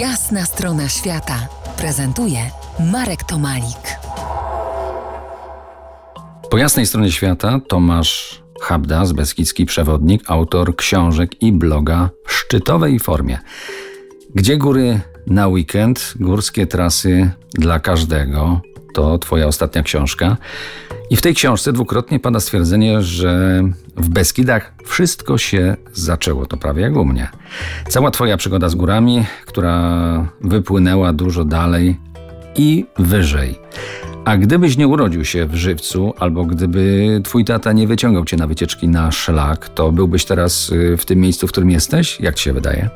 Jasna strona świata prezentuje Marek Tomalik. Po jasnej stronie świata Tomasz Habdas, beskidzki przewodnik, autor książek i bloga w szczytowej formie. Gdzie góry na weekend, górskie trasy dla każdego. To twoja ostatnia książka. I w tej książce dwukrotnie pada stwierdzenie, że w Beskidach wszystko się zaczęło. To prawie jak u mnie. Cała twoja przygoda z górami, która wypłynęła dużo dalej i wyżej. A gdybyś nie urodził się w żywcu, albo gdyby twój tata nie wyciągał cię na wycieczki na szlak, to byłbyś teraz y, w tym miejscu, w którym jesteś? Jak ci się wydaje?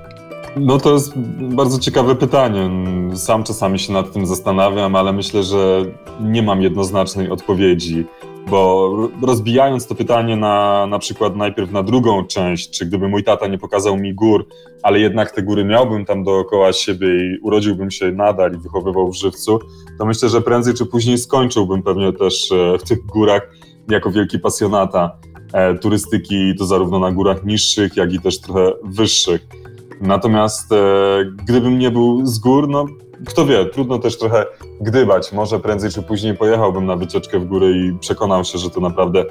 No to jest bardzo ciekawe pytanie. Sam czasami się nad tym zastanawiam, ale myślę, że nie mam jednoznacznej odpowiedzi, bo rozbijając to pytanie na, na przykład najpierw na drugą część, czy gdyby mój tata nie pokazał mi gór, ale jednak te góry miałbym tam dookoła siebie i urodził się nadal i wychowywał w żywcu, to myślę, że prędzej czy później skończyłbym pewnie też e, w tych górach jako wielki pasjonata e, turystyki, to zarówno na górach niższych, jak i też trochę wyższych. Natomiast e, gdybym nie był z gór, no kto wie, trudno też trochę gdybać. Może prędzej czy później pojechałbym na wycieczkę w góry i przekonał się, że to naprawdę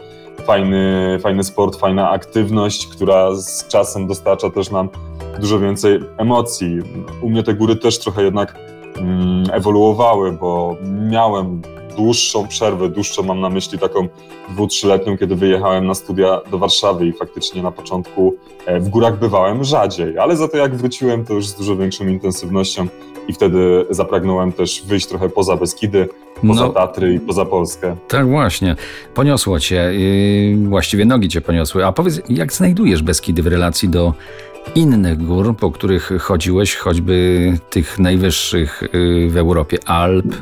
fajny, fajny sport, fajna aktywność, która z czasem dostarcza też nam dużo więcej emocji. U mnie te góry też trochę jednak mm, ewoluowały, bo miałem dłuższą przerwę, dłuższą mam na myśli taką dwu, trzyletnią, kiedy wyjechałem na studia do Warszawy i faktycznie na początku e, w górach bywałem rzadziej, ale za to jak wróciłem, to już z dużo większą intensywnością i wtedy zapragnąłem też wyjść trochę poza Beskidy, poza no, Tatry i poza Polskę. Tak właśnie. Poniosło cię, yy, właściwie nogi cię poniosły. A powiedz, jak znajdujesz Beskidy w relacji do innych gór, po których chodziłeś, choćby tych najwyższych yy, w Europie, Alp,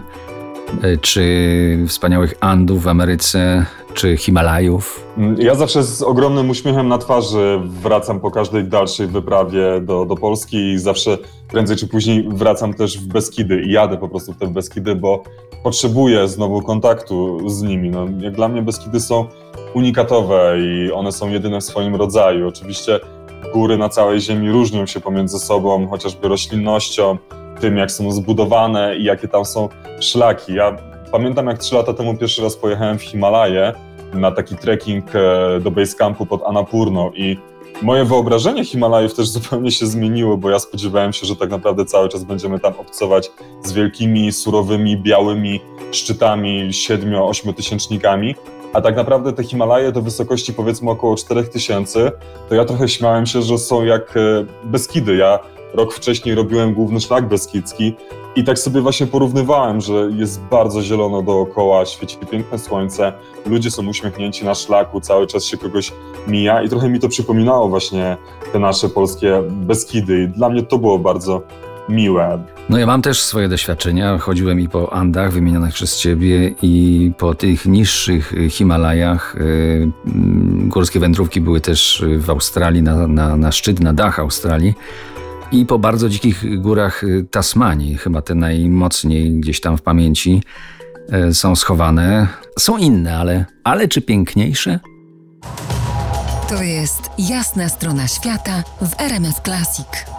czy wspaniałych Andów w Ameryce, czy Himalajów? Ja zawsze z ogromnym uśmiechem na twarzy wracam po każdej dalszej wyprawie do, do Polski i zawsze prędzej czy później wracam też w Beskidy i jadę po prostu w te Beskidy, bo potrzebuję znowu kontaktu z nimi. No, jak dla mnie Beskidy są unikatowe i one są jedyne w swoim rodzaju. Oczywiście góry na całej ziemi różnią się pomiędzy sobą, chociażby roślinnością, tym, jak są zbudowane i jakie tam są szlaki. Ja pamiętam, jak trzy lata temu pierwszy raz pojechałem w Himalaje na taki trekking e, do Basecampu pod Annapurną i moje wyobrażenie Himalajów też zupełnie się zmieniło, bo ja spodziewałem się, że tak naprawdę cały czas będziemy tam obcować z wielkimi, surowymi, białymi szczytami, 7-8 tysięcznikami, a tak naprawdę te Himalaje do wysokości powiedzmy około 4000, to ja trochę śmiałem się, że są jak e, Beskidy. Ja Rok wcześniej robiłem główny szlak beskidzki i tak sobie właśnie porównywałem, że jest bardzo zielono dookoła, świeci piękne słońce, ludzie są uśmiechnięci na szlaku, cały czas się kogoś mija i trochę mi to przypominało właśnie te nasze polskie Beskidy i dla mnie to było bardzo miłe. No ja mam też swoje doświadczenia. Chodziłem i po Andach wymienionych przez ciebie i po tych niższych Himalajach. Y, górskie wędrówki były też w Australii, na, na, na szczyt, na dach Australii i po bardzo dzikich górach y, Tasmanii, chyba te najmocniej gdzieś tam w pamięci y, są schowane. Są inne, ale, ale czy piękniejsze? To jest jasna strona świata w RMS Classic.